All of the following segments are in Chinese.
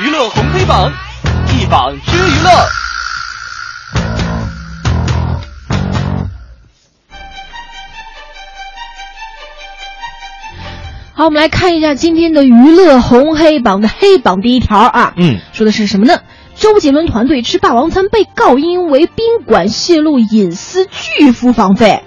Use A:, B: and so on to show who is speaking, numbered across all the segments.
A: 娱乐红黑榜，一榜知娱乐。
B: 好，我们来看一下今天的娱乐红黑榜的黑榜第一条啊，
C: 嗯，
B: 说的是什么呢？周杰伦团队吃霸王餐被告因为宾馆泄露隐私拒付房费。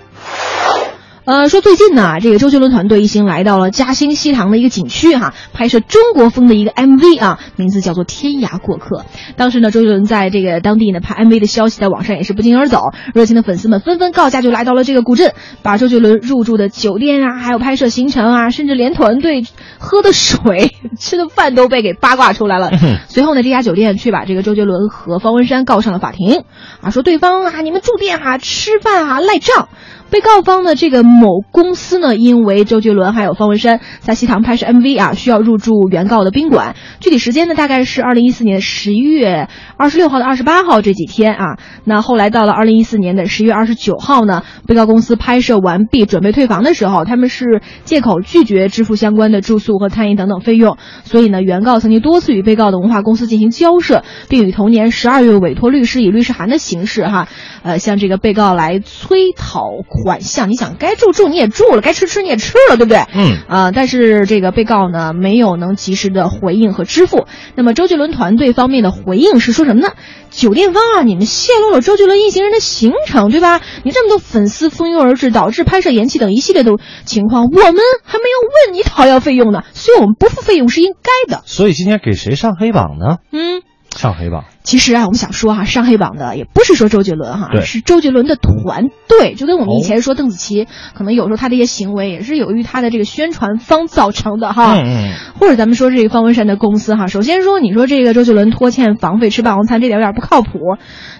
B: 呃，说最近呢，这个周杰伦团队一行来到了嘉兴西塘的一个景区哈，拍摄中国风的一个 MV 啊，名字叫做《天涯过客》。当时呢，周杰伦在这个当地呢拍 MV 的消息在网上也是不胫而走，热情的粉丝们纷纷告假就来到了这个古镇，把周杰伦入住的酒店啊，还有拍摄行程啊，甚至连团队喝的水、吃的饭都被给八卦出来了。随后呢，这家酒店却把这个周杰伦和方文山告上了法庭，啊，说对方啊，你们住店哈、吃饭啊、赖账。被告方的这个某公司呢，因为周杰伦还有方文山在西塘拍摄 MV 啊，需要入住原告的宾馆。具体时间呢，大概是二零一四年十一月二十六号到二十八号这几天啊。那后来到了二零一四年的十一月二十九号呢，被告公司拍摄完毕，准备退房的时候，他们是借口拒绝支付相关的住宿和餐饮等等费用，所以呢，原告曾经多次与被告的文化公司进行交涉，并于同年十二月委托律师以律师函的形式哈，呃，向这个被告来催讨款项。你想该住住你也住了，该吃吃你也吃了，对不对？
C: 嗯
B: 啊、但是这个被告呢没有能及时的回应和支付。那么周杰伦团队方面的回应是说什么呢？酒店方啊，你们泄露了周杰伦一行人的行程，对吧？你这么多粉丝蜂拥而至，导致拍摄延期等一系列的情况，我们还没有问你讨要费用呢，所以我们不付费用是应该的。
C: 所以今天给谁上黑榜呢？
B: 嗯。
C: 上黑榜。
B: 其实啊，我们想说哈、上黑榜的也不是说周杰伦哈，
C: 对
B: 是周杰伦的团队，就跟我们以
C: 哦
B: 前说邓紫棋，可能有时候他的一些行为也是由于他的这个宣传方造成的哈。
C: 嗯嗯
B: 或者咱们说这个方文山的公司哈，首先说你说这个周杰伦拖欠房费吃霸王餐，这点有点不靠谱。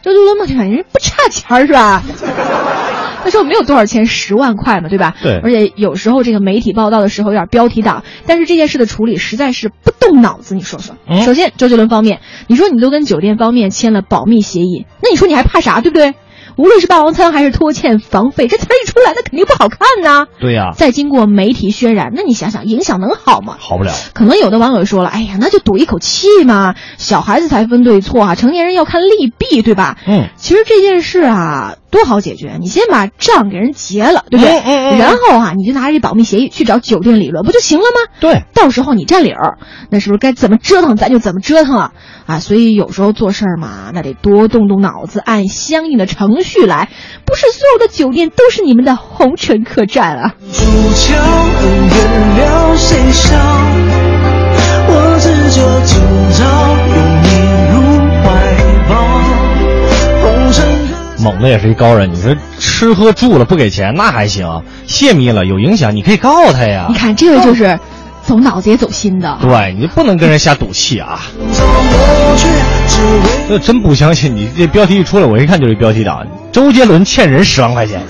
B: 周杰伦嘛，反正不差钱儿是吧？他说没有多少钱，十万块嘛，对吧？
C: 对
B: 而且有时候这个媒体报道的时候有点标题党，但是这件事的处理实在是不动脑子。你说说，
C: 嗯
B: 首先周杰伦方面，你说你都跟酒店方面签了保密协议，那你说你还怕啥，对不对？无论是霸王餐还是拖欠房费，这词儿一出来，那肯定不好看呐。
C: 对呀、
B: 再经过媒体渲染，那你想想，影响能好吗？
C: 好不了。
B: 可能有的网友说了，哎呀，那就赌一口气嘛，小孩子才分对错啊，成年人要看利弊，对吧？
C: 嗯，
B: 其实这件事啊，多好解决，你先把账给人结了，对不对？然后啊，你就拿着这保密协议去找酒店理论，不就行了吗？
C: 对，
B: 到时候你占理儿，那是不是该怎么折腾咱就怎么折腾了啊？所以有时候做事儿嘛，那得多动动脑子，按相应的程序来，不是所有的酒店都是你们的红尘客栈啊。
D: 筑桥恩怨了谁伤？我只求今朝
C: 猛子也是一高人。你说吃喝住了不给钱那还行，泄密了有影响，你可以告他呀
B: 你。看这个就是走脑子也走心的。
C: 对你不能跟人瞎赌气啊！这真不相信，你这标题一出来，我一看就是标题党。周杰伦欠人十万块钱，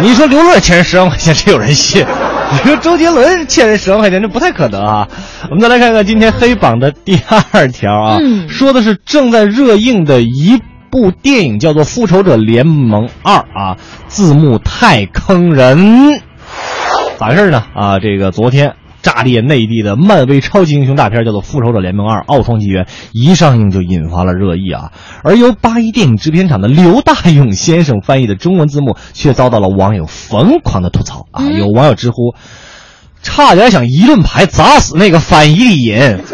C: 你说刘乐欠人十万块钱，谁有人信？你说周杰伦欠人十万块钱，这不太可能啊！我们再来看看今天黑榜的第二条啊，
B: 嗯
C: 说的是正在热映的一部电影，叫做《复仇者联盟二》啊，字幕太坑人。咋回事呢？啊，这个昨天炸裂内地的漫威超级英雄大片叫做《复仇者联盟二：奥创纪元》，一上映就引发了热议啊。而由八一电影制片厂的刘大勇先生翻译的中文字幕，却遭到了网友疯狂的吐槽啊！
B: 嗯
C: 有网友直呼，差点想一顿牌砸死那个翻译的人。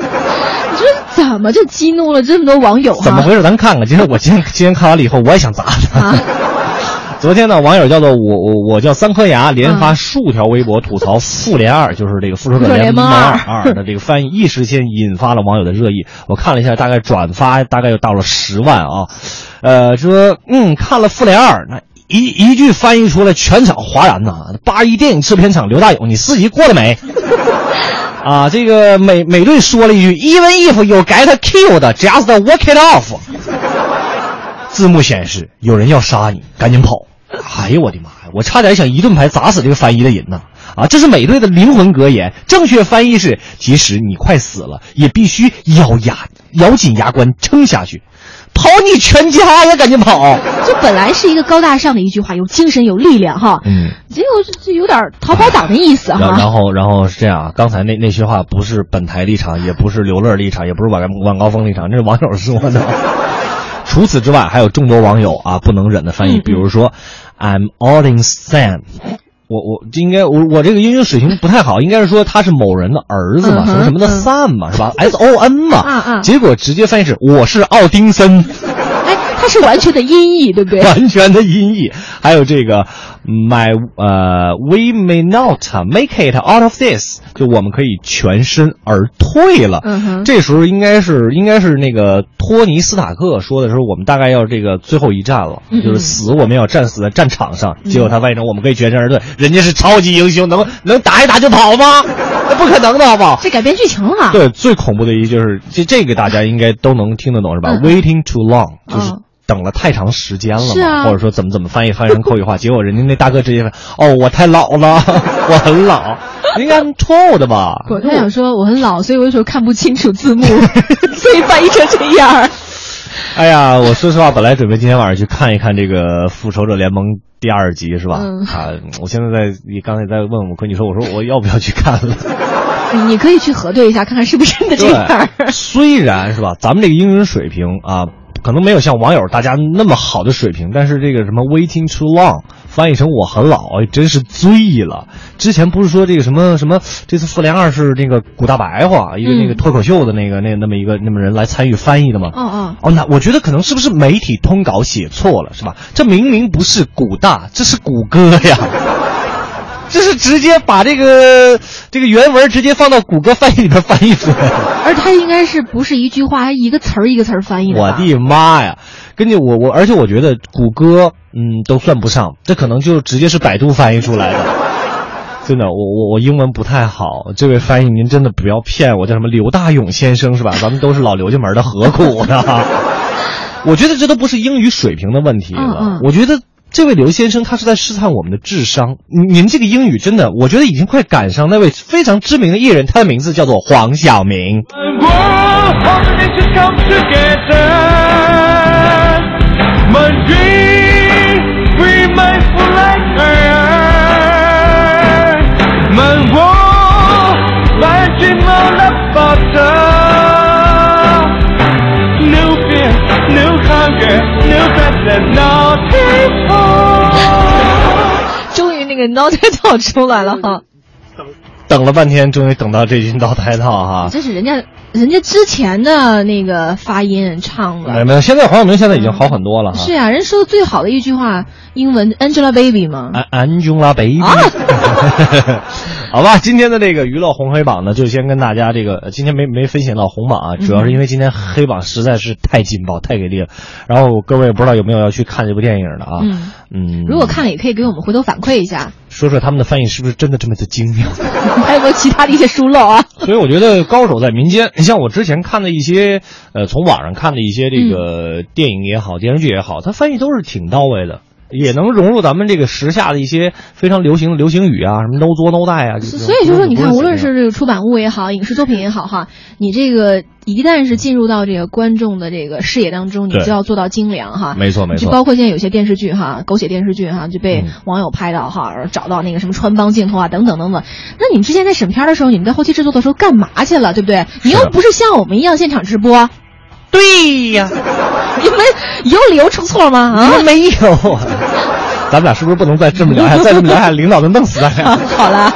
B: 怎么就激怒了这么多网友哈？
C: 怎么回事？咱看看。其实我今天今天看完了以后，我也想砸他。
B: 啊？
C: 昨天呢，网友叫做我我我叫三颗牙，连
B: 嗯
C: 发数条微博吐槽《复联二》，就是这个《复仇者联盟二》二的这个翻译，一时间引发了网友的热议。我看了一下，大概转发大概又到了十万啊。呃，说嗯，看了《复联二》，那一一句翻译出来，全场哗然呐。八一电影制片厂刘大勇，你四级过了没？啊，这个美美队说了一句：“Even if you get killed, just walk it off。”字幕显示有人要杀你，赶紧跑！哎呦我的妈呀！我差点想一盾牌砸死这个翻译的人呐！啊，这是美队的灵魂格言，正确翻译是：即使你快死了，也必须咬牙咬紧牙关撑下去。跑你全家呀，赶紧跑！
B: 这本来是一个高大上的一句话，有精神有力量哈，
C: 嗯，
B: 结果这这有点逃跑党的意思
C: 然
B: 哈。
C: 然后然后是这样啊，刚才那那些话不是本台立场，也不是刘乐立场，也不是晚晚高峰立场，这是网友说的。除此之外，还有众多网友啊不能忍的翻译，比如说 I'm all in Sam。我我这应该我我这个英语水平不太好，应该是说他是某人的儿子嘛，
B: 嗯
C: 什么什么的
B: 嗯
C: son 嘛，是吧？S O N 嘛，结果直接翻译是我是奥丁森。
B: 是完全的音译，对不对？
C: 完全的音译。还有这个 my 呃，we may not make it out of this，就我们可以全身而退了。
B: 嗯哼
C: 这时候应该是应该是那个托尼斯塔克说的时候，我们大概要这个最后一战了，就是死我们要战死在战场上。结果他翻译成我们可以全身而退，人家是超级英雄，能能打一打就跑吗？那不可能的，好不好？
B: 这改编剧情了。
C: 对，最恐怖的一就是这这个大家应该都能听得懂是吧、
B: 嗯
C: w a i t i n g too long 就是
B: 嗯
C: 等了太长时间了嘛，
B: 啊
C: 或者说怎么怎么翻译翻译成口语化，结果人家那大哥直接说，哦，我太老了，我很老，应该错误的吧？
B: 不，他想说我很老，所以我有时候看不清楚字幕，所以翻译成这样。
C: 哎呀，我说实话，本来准备今天晚上去看一看这个《复仇者联盟》第二集是吧？
B: 嗯
C: 啊，我现在在你刚才在问我，跟你说，我说我要不要去看了？
B: 你可以去核对一下，看看是不是真的这样。
C: 对，虽然是吧，咱们这个英语水平啊，可能没有像网友大家那么好的水平，但是这个什么 waiting too long 翻译成我很老，哎，真是醉了。之前不是说这个什么什么，这次复联二是那个古大白话，一个那个
B: 嗯
C: 脱口秀的那个那那么一个那么人来参与翻译的吗？
B: 哦哦，
C: 哦，那我觉得可能是不是媒体通稿写错了，是吧？这明明不是古大，这是谷歌呀。这是直接把这个这个原文直接放到谷歌翻译里边翻译出来了。
B: 而他应该是不是一句话，还一个词儿一个词儿翻译的。
C: 我的妈呀！根据我我，而且我觉得谷歌嗯都算不上，这可能就直接是百度翻译出来的。真的，我我我英文不太好，这位翻译您真的不要骗我，叫什么刘大勇先生是吧？咱们都是老刘家门的，何苦呢？我觉得这都不是英语水平的问题了，
B: 嗯嗯
C: 我觉得。这位刘先生，他是在试探我们的智商。您您这个英语真的，我觉得已经快赶上那位非常知名的艺人，他的名字叫做黄晓明。
B: 终于那个 not title 出来了哈，
C: 等了半天，终于等到这句脑袋套哈。
B: 这是人家人家之前的那个发音唱的。
C: 没有没有，现在黄晓明现在已经好很多了哈。
B: 是呀、人说的最好的一句话，英文 Angelababy 嘛。
C: 安 Angelababy，、
B: 啊
C: 好吧，今天的这个娱乐红黑榜呢，就先跟大家这个，呃今天没没分享到红榜啊，主要是因为今天黑榜实在是太劲爆、太给力了。然后各位不知道有没有要去看这部电影的啊？
B: 嗯
C: 嗯，
B: 如果看了也可以给我们回头反馈一下，
C: 说说他们的翻译是不是真的这么的精妙？
B: 还有没有其他的一些疏漏啊？
C: 所以我觉得高手在民间。你像我之前看的一些，呃，从网上看的一些这
B: 嗯
C: 个电影也好，电视剧也好，它翻译都是挺到位的，也能融入咱们这个时下的一些非常流行的流行语啊，什么 no 作 no die 啊。
B: 所以就说，你看，无论是这个出版物也好，影视作品也好，哈，你这个一旦是进入到这个观众的这个视野当中，你就要做到精良哈。
C: 没错没错
B: 就包括现在有些电视剧哈，狗血电视剧哈，就被
C: 嗯
B: 网友拍到哈，找到那个什么穿帮镜头啊，等等等等。那你们之前在审片的时候，你们在后期制作的时候干嘛去了，对不对？你又不是像我们一样现场直播，
C: 对呀，
B: 你们有理由出错吗？啊，
C: 没有啊。咱们俩是不是不能再这么聊下？再这么聊下，领导能弄死咱俩。
B: 好了。